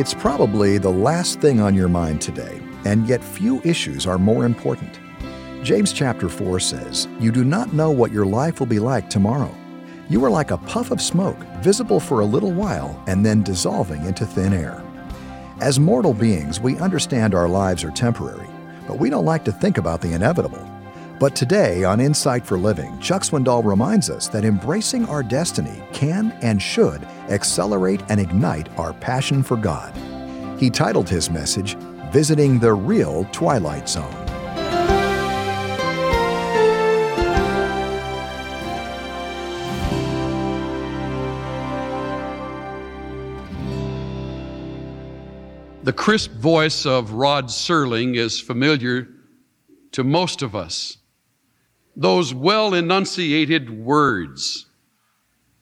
It's probably the last thing on your mind today, and yet few issues are more important. James chapter 4 says, You do not know what your life will be like tomorrow. You are like a puff of smoke, visible for a little while and then dissolving into thin air. As mortal beings, we understand our lives are temporary, but we don't like to think about the inevitable. But today on Insight for Living, Chuck Swindoll reminds us that embracing our destiny can and should accelerate and ignite our passion for God. He titled his message, Visiting the Real Twilight Zone. The crisp voice of Rod Serling is familiar to most of us those well enunciated words,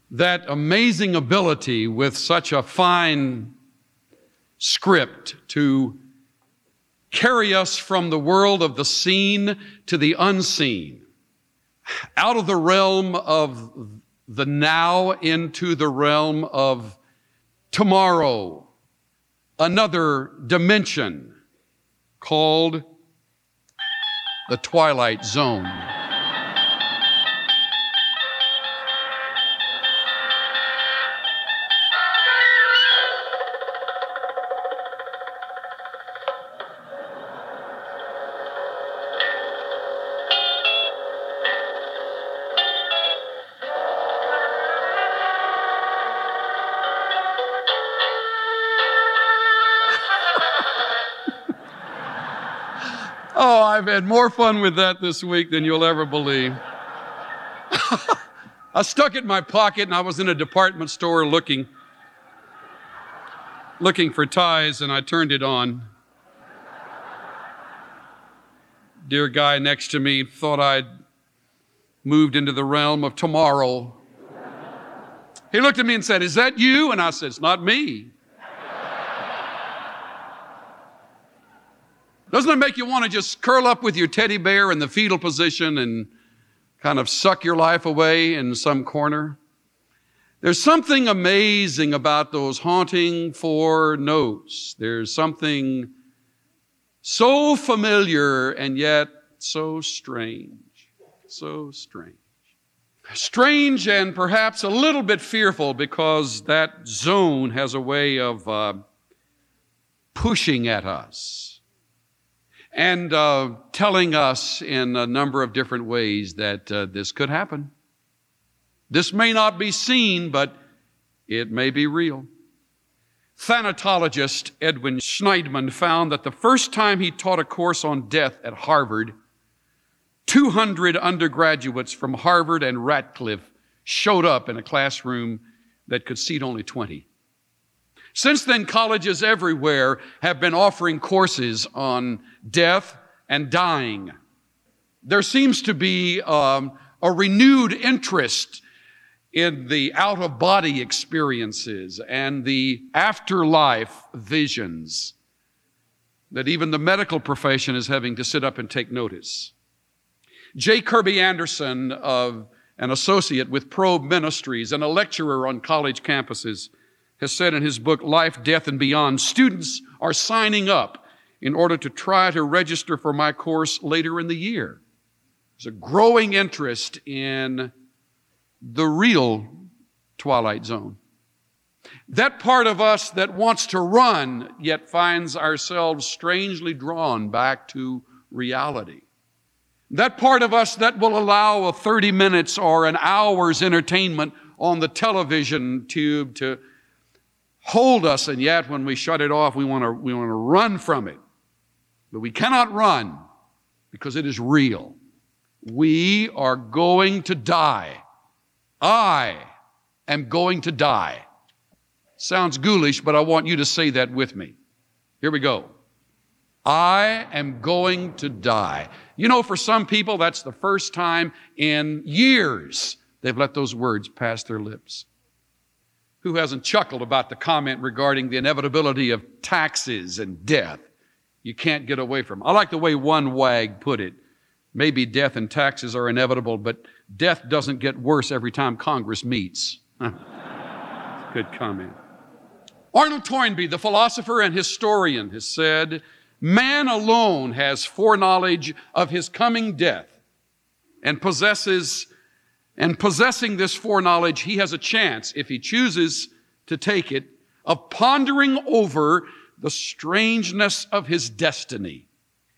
that amazing ability with such a fine script to carry us from the world of the seen to the unseen, out of the realm of the now into the realm of tomorrow, another dimension called the twilight zone. I've had more fun with that this week than you'll ever believe. I stuck it in my pocket and I was in a department store looking looking for ties and I turned it on. Dear guy next to me thought I'd moved into the realm of tomorrow. He looked at me and said, Is that you? And I said, It's not me. Doesn't it make you want to just curl up with your teddy bear in the fetal position and kind of suck your life away in some corner? There's something amazing about those haunting four notes. There's something so familiar and yet so strange. So strange. Strange and perhaps a little bit fearful because that zone has a way of uh, pushing at us and uh, telling us in a number of different ways that uh, this could happen. This may not be seen, but it may be real. Thanatologist Edwin Shneidman found that the first time he taught a course on death at Harvard, 200 undergraduates from Harvard and Radcliffe showed up in a classroom that could seat only 20. Since then, colleges everywhere have been offering courses on death and dying. There seems to be um, a renewed interest in the out of body experiences and the afterlife visions that even the medical profession is having to sit up and take notice. J. Kerby Anderson, of an associate with Probe Ministries and a lecturer on college campuses, has said in his book, Life, Death, and Beyond, students are signing up in order to try to register for my course later in the year. There's a growing interest in the real twilight zone. That part of us that wants to run yet finds ourselves strangely drawn back to reality. That part of us that will allow a 30 minutes or an hour's entertainment on the television tube to hold us, and yet when we shut it off, we want to we want to run from it. But we cannot run because it is real. We are going to die. I am going to die. Sounds ghoulish, but I want you to say that with me. Here we go. I am going to die. You know, for some people, that's the first time in years they've let those words pass their lips. Who hasn't chuckled about the comment regarding the inevitability of taxes and death? You can't get away from. I like the way one wag put it. Maybe death and taxes are inevitable, but death doesn't get worse every time Congress meets. Good comment. Arnold Toynbee, the philosopher and historian, has said, Man alone has foreknowledge of his coming death and possesses, and possessing this foreknowledge, he has a chance, if he chooses to take it, of pondering over the strangeness of his destiny.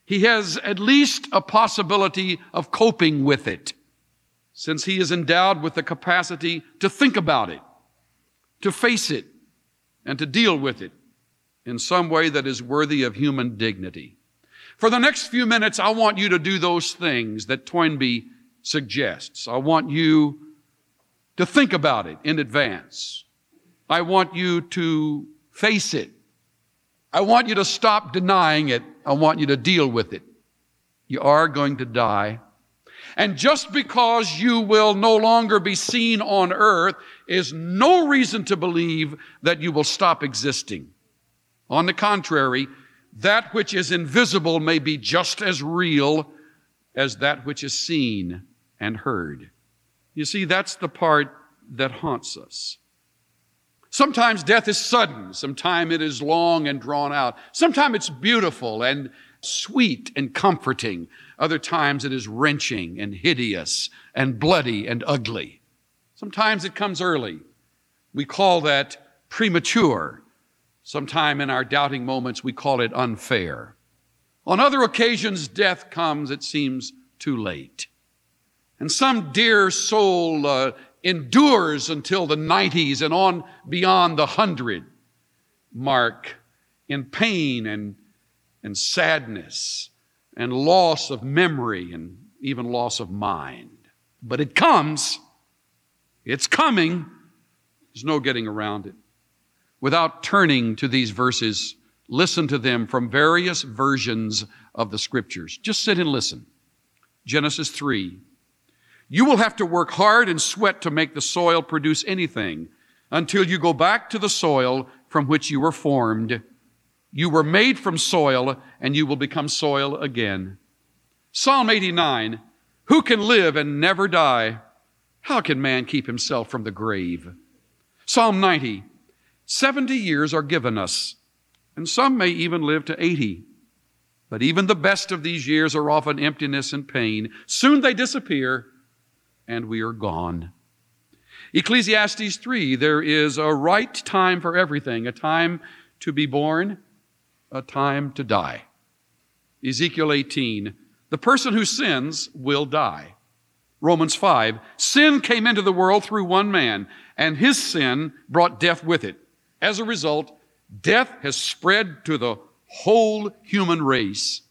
He has at least a possibility of coping with it, since he is endowed with the capacity to think about it, to face it, and to deal with it in some way that is worthy of human dignity. For the next few minutes, I want you to do those things that Toynbee suggests. I want you to think about it in advance. I want you to face it. I want you to stop denying it. I want you to deal with it. You are going to die. And just because you will no longer be seen on earth is no reason to believe that you will stop existing. On the contrary, that which is invisible may be just as real as that which is seen and heard. You see, that's the part that haunts us. Sometimes death is sudden, sometimes it is long and drawn out, sometimes it's beautiful and sweet and comforting, other times it is wrenching and hideous and bloody and ugly. Sometimes it comes early. We call that premature. Sometime in our doubting moments, we call it unfair. On other occasions, death comes, it seems, too late. And some dear soul uh, endures until the 90s and on beyond the 100 mark in pain and, and sadness and loss of memory and even loss of mind. But it comes, it's coming, there's no getting around it. Without turning to these verses, listen to them from various versions of the scriptures. Just sit and listen. Genesis 3, you will have to work hard and sweat to make the soil produce anything until you go back to the soil from which you were formed. You were made from soil and you will become soil again. Psalm 89 Who can live and never die? How can man keep himself from the grave? Psalm 90 70 years are given us, and some may even live to 80. But even the best of these years are often emptiness and pain. Soon they disappear and we are gone. Ecclesiastes 3 there is a right time for everything, a time to be born, a time to die. Ezekiel 18 the person who sins will die. Romans 5 sin came into the world through one man, and his sin brought death with it. As a result, death has spread to the whole human race.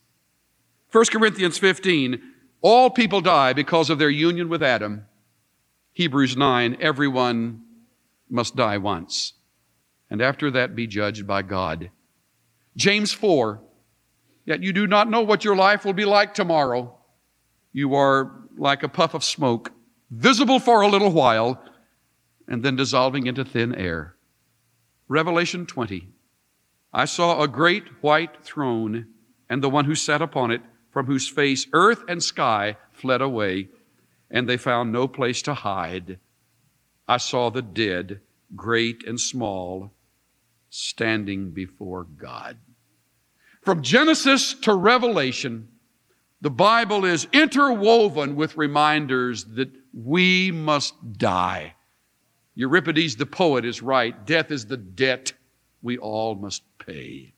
1 Corinthians 15 all people die because of their union with Adam. Hebrews 9, everyone must die once, and after that be judged by God. James 4, yet you do not know what your life will be like tomorrow. You are like a puff of smoke, visible for a little while, and then dissolving into thin air. Revelation 20, I saw a great white throne, and the one who sat upon it from whose face earth and sky fled away, and they found no place to hide. I saw the dead, great and small, standing before God. From Genesis to Revelation, the Bible is interwoven with reminders that we must die. Euripides the poet is right. Death is the debt we all must pay.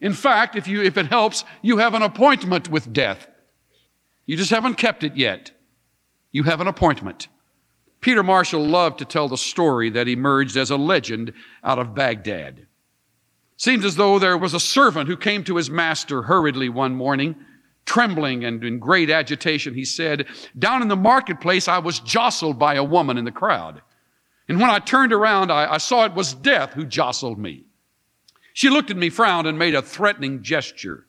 In fact, if, you, if it helps, you have an appointment with death. You just haven't kept it yet. You have an appointment. Peter Marshall loved to tell the story that emerged as a legend out of Baghdad. Seems as though there was a servant who came to his master hurriedly one morning, trembling and in great agitation. He said, Down in the marketplace, I was jostled by a woman in the crowd. And when I turned around, I, I saw it was death who jostled me. She looked at me, frowned, and made a threatening gesture.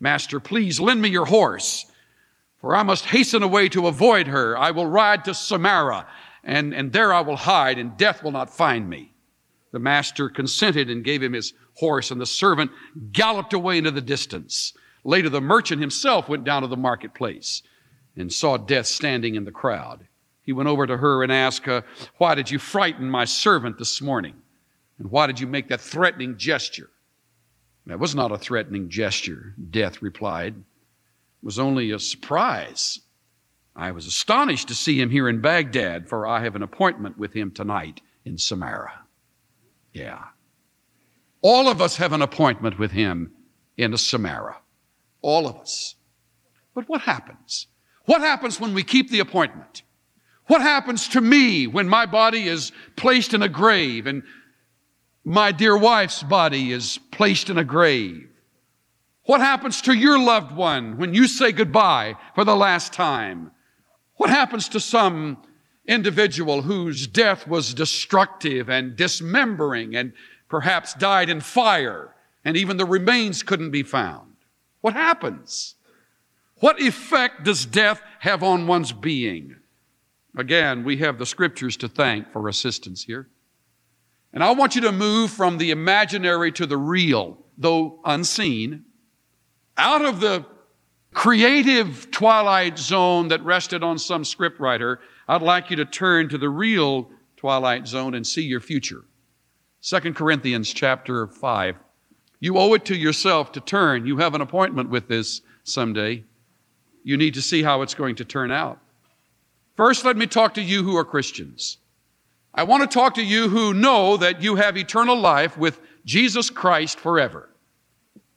Master, please lend me your horse, for I must hasten away to avoid her. I will ride to Samarra, and, and there I will hide, and death will not find me. The master consented and gave him his horse, and the servant galloped away into the distance. Later, the merchant himself went down to the marketplace and saw death standing in the crowd. He went over to her and asked, Why did you frighten my servant this morning? And why did you make that threatening gesture? That was not a threatening gesture, death replied. It was only a surprise. I was astonished to see him here in Baghdad, for I have an appointment with him tonight in Samarra. Yeah. All of us have an appointment with him in Samarra. All of us. But what happens? What happens when we keep the appointment? What happens to me when my body is placed in a grave and my dear wife's body is placed in a grave? What happens to your loved one when you say goodbye for the last time? What happens to some individual whose death was destructive and dismembering and perhaps died in fire and even the remains couldn't be found? What happens? What effect does death have on one's being? Again, we have the scriptures to thank for assistance here. And I want you to move from the imaginary to the real, though unseen, out of the creative twilight zone that rested on some scriptwriter. I'd like you to turn to the real twilight zone and see your future. 2 Corinthians chapter 5. You owe it to yourself to turn. You have an appointment with this someday. You need to see how it's going to turn out. First, let me talk to you who are Christians. I want to talk to you who know that you have eternal life with Jesus Christ forever.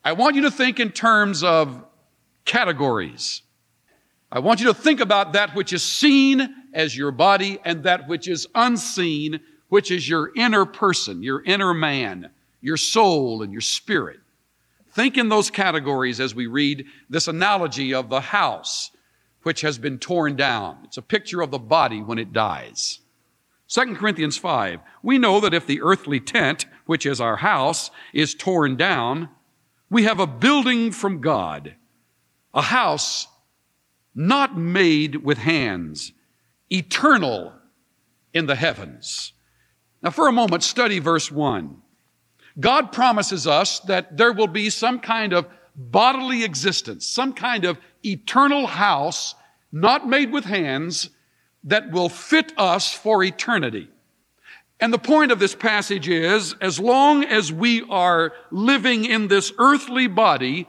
I want you to think in terms of categories. I want you to think about that which is seen as your body and that which is unseen, which is your inner person, your inner man, your soul, and your spirit. Think in those categories as we read this analogy of the house which has been torn down. It's a picture of the body when it dies. 2 Corinthians 5. We know that if the earthly tent, which is our house, is torn down, we have a building from God, a house not made with hands, eternal in the heavens. Now, for a moment, study verse 1. God promises us that there will be some kind of bodily existence, some kind of eternal house, not made with hands, that will fit us for eternity. And the point of this passage is as long as we are living in this earthly body,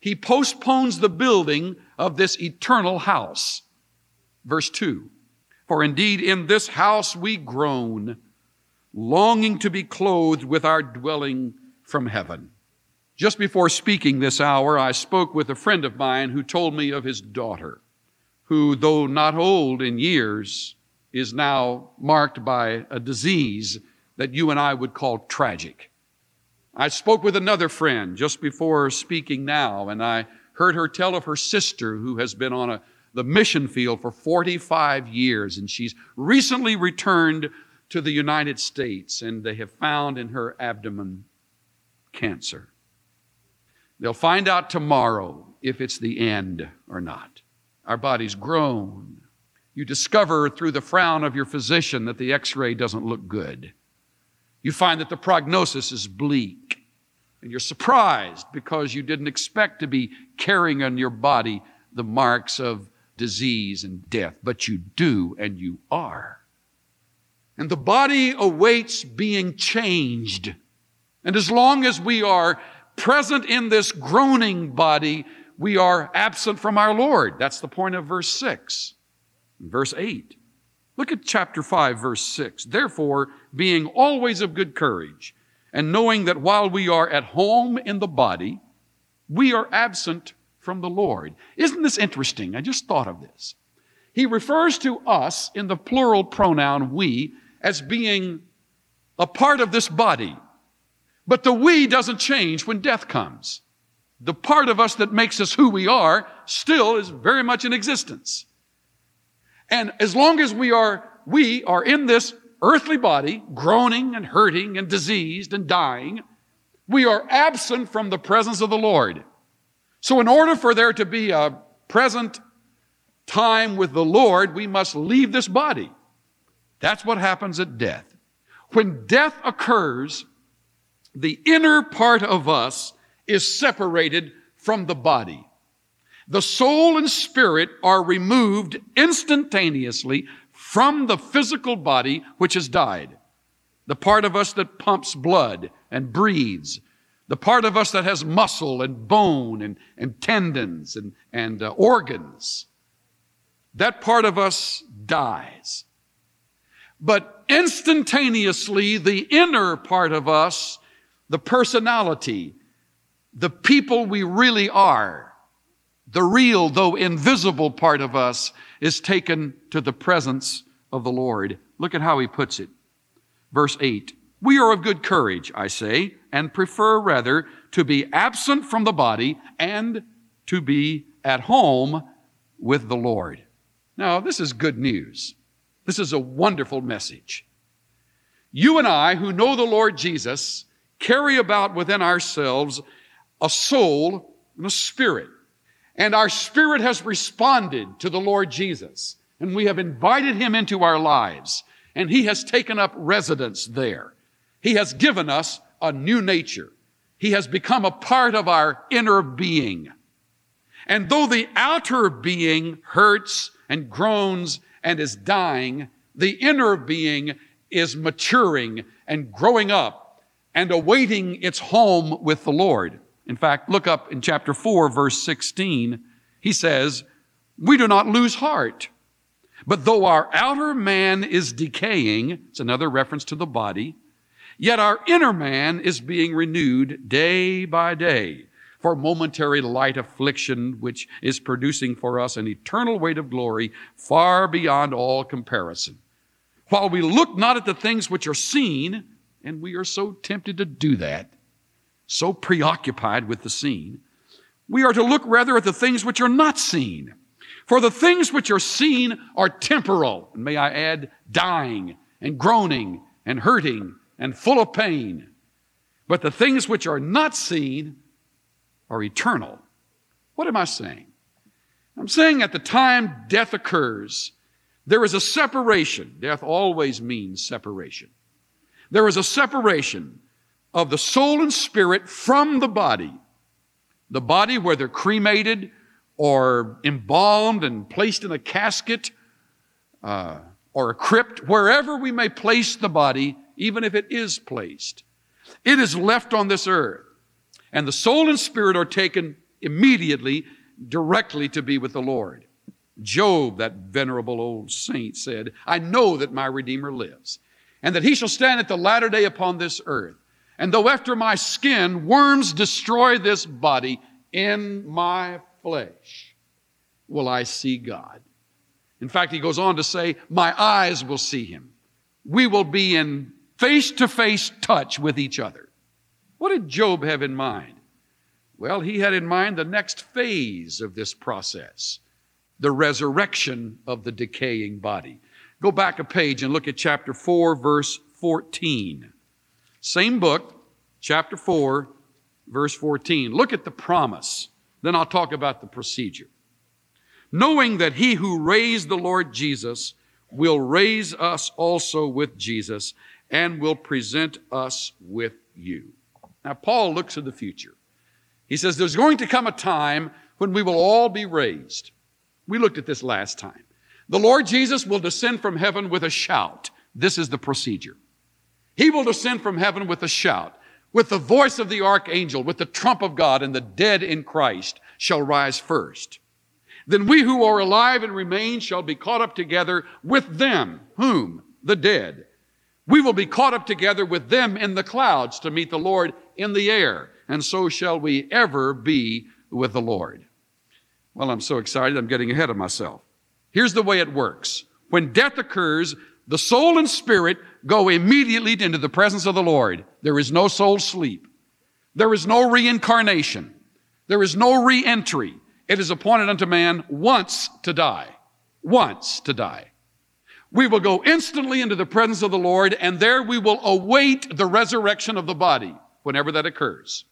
he postpones the building of this eternal house. Verse 2 For indeed in this house we groan, longing to be clothed with our dwelling from heaven. Just before speaking this hour, I spoke with a friend of mine who told me of his daughter, who, though not old in years, is now marked by a disease that you and I would call tragic. I spoke with another friend just before speaking now, and I heard her tell of her sister who has been on a, the mission field for 45 years, and she's recently returned to the United States, and they have found in her abdomen cancer. They'll find out tomorrow if it's the end or not. Our bodies groan. You discover through the frown of your physician that the x ray doesn't look good. You find that the prognosis is bleak. And you're surprised because you didn't expect to be carrying on your body the marks of disease and death, but you do, and you are. And the body awaits being changed. And as long as we are present in this groaning body, we are absent from our Lord. That's the point of verse 6. Verse 8. Look at chapter 5, verse 6. Therefore, being always of good courage, and knowing that while we are at home in the body, we are absent from the Lord. Isn't this interesting? I just thought of this. He refers to us in the plural pronoun we as being a part of this body. But the we doesn't change when death comes. The part of us that makes us who we are still is very much in existence. And as long as we are, we are in this earthly body, groaning and hurting and diseased and dying, we are absent from the presence of the Lord. So in order for there to be a present time with the Lord, we must leave this body. That's what happens at death. When death occurs, the inner part of us is separated from the body. The soul and spirit are removed instantaneously from the physical body which has died. the part of us that pumps blood and breathes, the part of us that has muscle and bone and, and tendons and, and uh, organs, that part of us dies. But instantaneously, the inner part of us, the personality, the people we really are, the real, though invisible part of us, is taken to the presence of the Lord. Look at how he puts it. Verse 8 We are of good courage, I say, and prefer rather to be absent from the body and to be at home with the Lord. Now, this is good news. This is a wonderful message. You and I, who know the Lord Jesus, carry about within ourselves a soul and a spirit. And our spirit has responded to the Lord Jesus. And we have invited him into our lives. And he has taken up residence there. He has given us a new nature. He has become a part of our inner being. And though the outer being hurts and groans and is dying, the inner being is maturing and growing up and awaiting its home with the Lord. In fact, look up in chapter 4, verse 16. He says, We do not lose heart. But though our outer man is decaying, it's another reference to the body, yet our inner man is being renewed day by day for momentary light affliction, which is producing for us an eternal weight of glory far beyond all comparison. While we look not at the things which are seen, and we are so tempted to do that, so preoccupied with the seen, we are to look rather at the things which are not seen. For the things which are seen are temporal, and may I add, dying and groaning and hurting and full of pain. But the things which are not seen are eternal. What am I saying? I'm saying at the time death occurs, there is a separation. Death always means separation. There is a separation of the soul and spirit from the body. The body, whether cremated or embalmed and placed in a casket uh, or a crypt, wherever we may place the body, even if it is placed, it is left on this earth. And the soul and spirit are taken immediately, directly to be with the Lord. Job, that venerable old saint, said, I know that my Redeemer lives, and that he shall stand at the latter day upon this earth. And though after my skin worms destroy this body, in my flesh will I see God. In fact, he goes on to say, My eyes will see him. We will be in face to face touch with each other. What did Job have in mind? Well, he had in mind the next phase of this process the resurrection of the decaying body. Go back a page and look at chapter 4, verse 14. Same book, chapter 4, verse 14. Look at the promise. Then I'll talk about the procedure. Knowing that he who raised the Lord Jesus will raise us also with Jesus and will present us with you. Now, Paul looks to the future. He says there's going to come a time when we will all be raised. We looked at this last time. The Lord Jesus will descend from heaven with a shout. This is the procedure. He will descend from heaven with a shout, with the voice of the archangel, with the trump of God, and the dead in Christ shall rise first. Then we who are alive and remain shall be caught up together with them. Whom? The dead. We will be caught up together with them in the clouds to meet the Lord in the air, and so shall we ever be with the Lord. Well, I'm so excited, I'm getting ahead of myself. Here's the way it works. When death occurs, the soul and spirit go immediately into the presence of the Lord. There is no soul sleep. There is no reincarnation. There is no re-entry. It is appointed unto man once to die. Once to die. We will go instantly into the presence of the Lord, and there we will await the resurrection of the body whenever that occurs.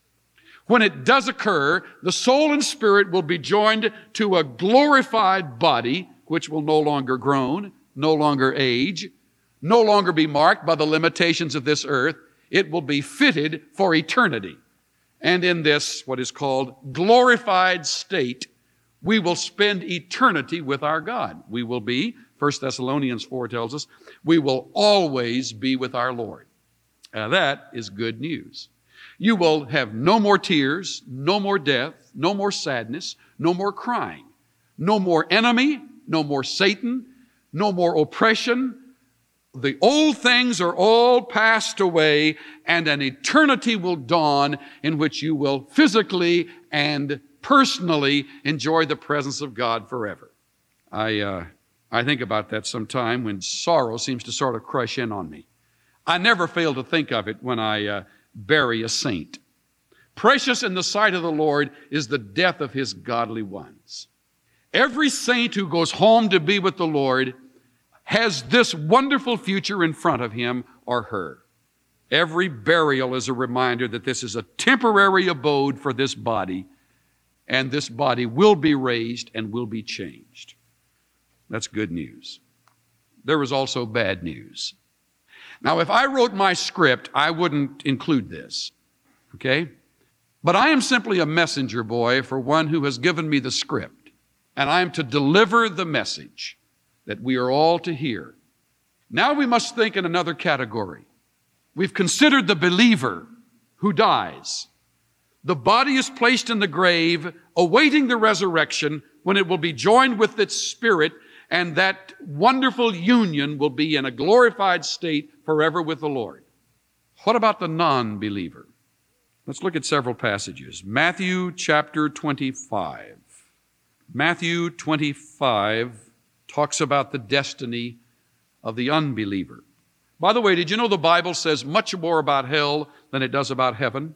When it does occur, the soul and spirit will be joined to a glorified body, which will no longer groan, no longer age, no longer be marked by the limitations of this earth. It will be fitted for eternity. And in this, what is called glorified state, we will spend eternity with our God. We will be, 1 Thessalonians 4 tells us, we will always be with our Lord. Now that is good news. You will have no more tears, no more death, no more sadness, no more crying, no more enemy, no more Satan, no more oppression. The old things are all passed away, and an eternity will dawn in which you will physically and personally enjoy the presence of God forever. I, uh, I think about that sometime when sorrow seems to sort of crush in on me. I never fail to think of it when I uh, bury a saint. Precious in the sight of the Lord is the death of his godly ones. Every saint who goes home to be with the Lord has this wonderful future in front of him or her. Every burial is a reminder that this is a temporary abode for this body, and this body will be raised and will be changed. That's good news. There was also bad news. Now, if I wrote my script, I wouldn't include this, okay? But I am simply a messenger boy for one who has given me the script, and I am to deliver the message that we are all to hear. Now we must think in another category. We've considered the believer who dies. The body is placed in the grave, awaiting the resurrection when it will be joined with its spirit and that wonderful union will be in a glorified state forever with the Lord. What about the non believer? Let's look at several passages. Matthew chapter 25. Matthew 25 talks about the destiny of the unbeliever. By the way, did you know the Bible says much more about hell than it does about heaven?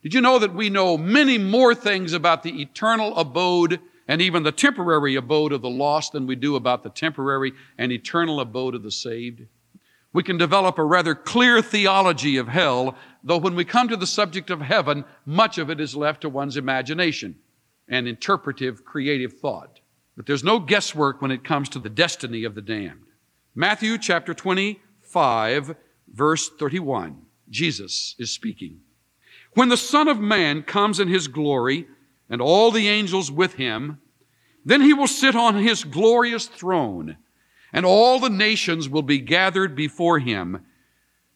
Did you know that we know many more things about the eternal abode and even the temporary abode of the lost than we do about the temporary and eternal abode of the saved. We can develop a rather clear theology of hell, though when we come to the subject of heaven, much of it is left to one's imagination and interpretive, creative thought. But there's no guesswork when it comes to the destiny of the damned. Matthew chapter 25, verse 31. Jesus is speaking. When the Son of Man comes in his glory, and all the angels with him. Then he will sit on his glorious throne, and all the nations will be gathered before him,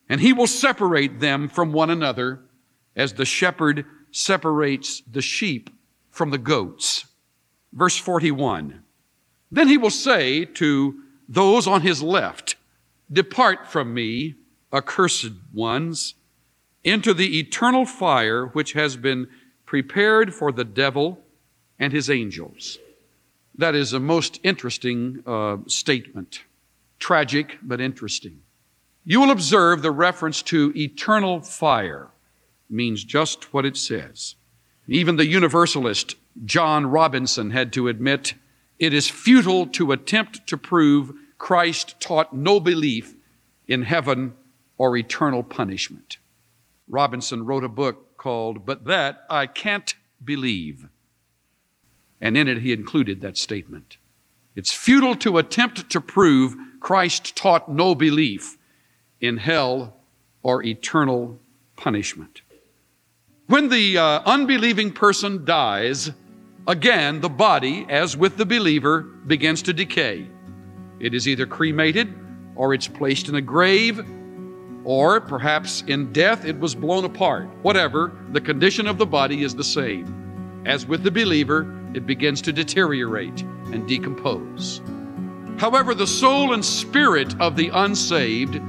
and he will separate them from one another as the shepherd separates the sheep from the goats. Verse 41. Then he will say to those on his left, Depart from me, accursed ones, into the eternal fire which has been prepared for the devil and his angels. That is a most interesting uh, statement. Tragic, but interesting. You will observe the reference to eternal fire means just what it says. Even the universalist John Robinson had to admit it is futile to attempt to prove Christ taught no belief in heaven or eternal punishment. Robinson wrote a book called But That I Can't Believe. And in it, he included that statement. It's futile to attempt to prove Christ taught no belief in hell or eternal punishment. When the uh, unbelieving person dies, again, the body, as with the believer, begins to decay. It is either cremated or it's placed in a grave or perhaps in death it was blown apart. Whatever, the condition of the body is the same. As with the believer, it begins to deteriorate and decompose. However, the soul and spirit of the unsaved,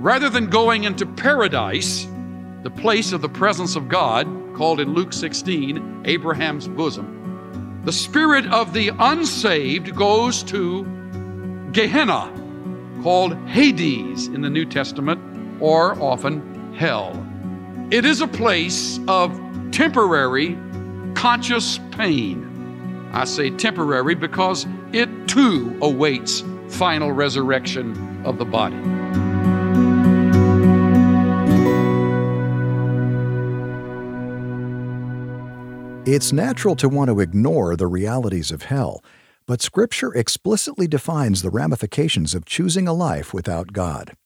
rather than going into paradise, the place of the presence of God, called in Luke 16 Abraham's bosom, the spirit of the unsaved goes to Gehenna, called Hades in the New Testament, or often hell. It is a place of temporary conscious pain. I say temporary because it too awaits final resurrection of the body. It's natural to want to ignore the realities of hell, but Scripture explicitly defines the ramifications of choosing a life without God.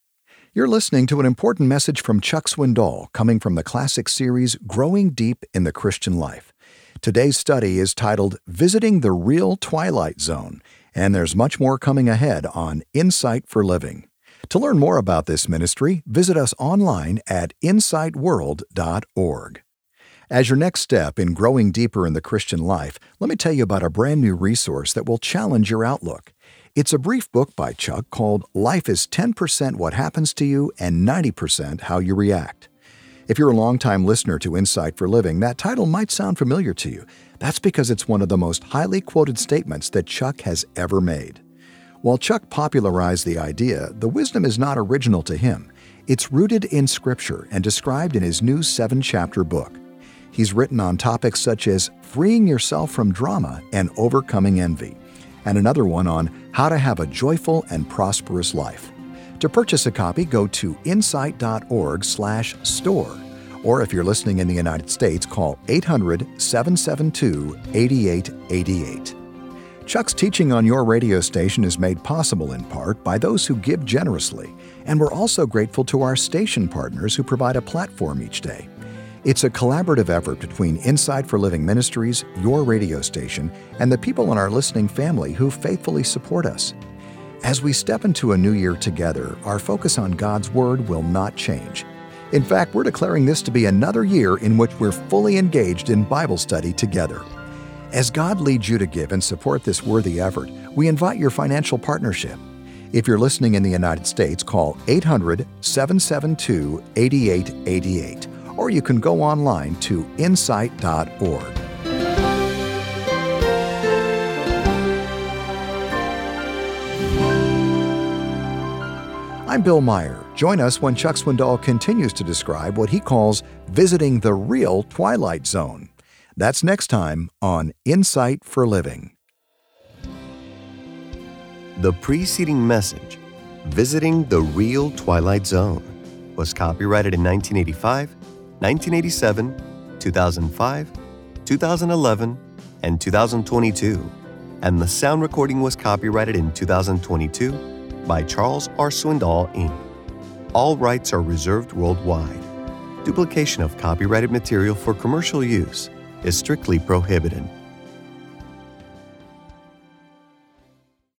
You're listening to an important message from Chuck Swindoll coming from the classic series Growing Deep in the Christian Life. Today's study is titled Visiting the Real Twilight Zone, and there's much more coming ahead on Insight for Living. To learn more about this ministry, visit us online at insightworld.org. As your next step in growing deeper in the Christian life, let me tell you about a brand new resource that will challenge your outlook. It's a brief book by Chuck called Life is 10% What Happens to You and 90% How You React. If you're a longtime listener to Insight for Living, that title might sound familiar to you. That's because it's one of the most highly quoted statements that Chuck has ever made. While Chuck popularized the idea, the wisdom is not original to him. It's rooted in Scripture and described in his new seven chapter book. He's written on topics such as freeing yourself from drama and overcoming envy and another one on how to have a joyful and prosperous life. To purchase a copy, go to insight.org/store, or if you're listening in the United States, call 800-772-8888. Chuck's teaching on your radio station is made possible in part by those who give generously, and we're also grateful to our station partners who provide a platform each day. It's a collaborative effort between Insight for Living Ministries, your radio station, and the people in our listening family who faithfully support us. As we step into a new year together, our focus on God's Word will not change. In fact, we're declaring this to be another year in which we're fully engaged in Bible study together. As God leads you to give and support this worthy effort, we invite your financial partnership. If you're listening in the United States, call 800 772 8888 or you can go online to insight.org. I'm Bill Meyer. Join us when Chuck Swindoll continues to describe what he calls visiting the real Twilight Zone. That's next time on Insight for Living. The preceding message, Visiting the Real Twilight Zone, was copyrighted in 1985 1987, 2005, 2011, and 2022, and the sound recording was copyrighted in 2022 by Charles R. Swindoll, Inc. All rights are reserved worldwide. Duplication of copyrighted material for commercial use is strictly prohibited.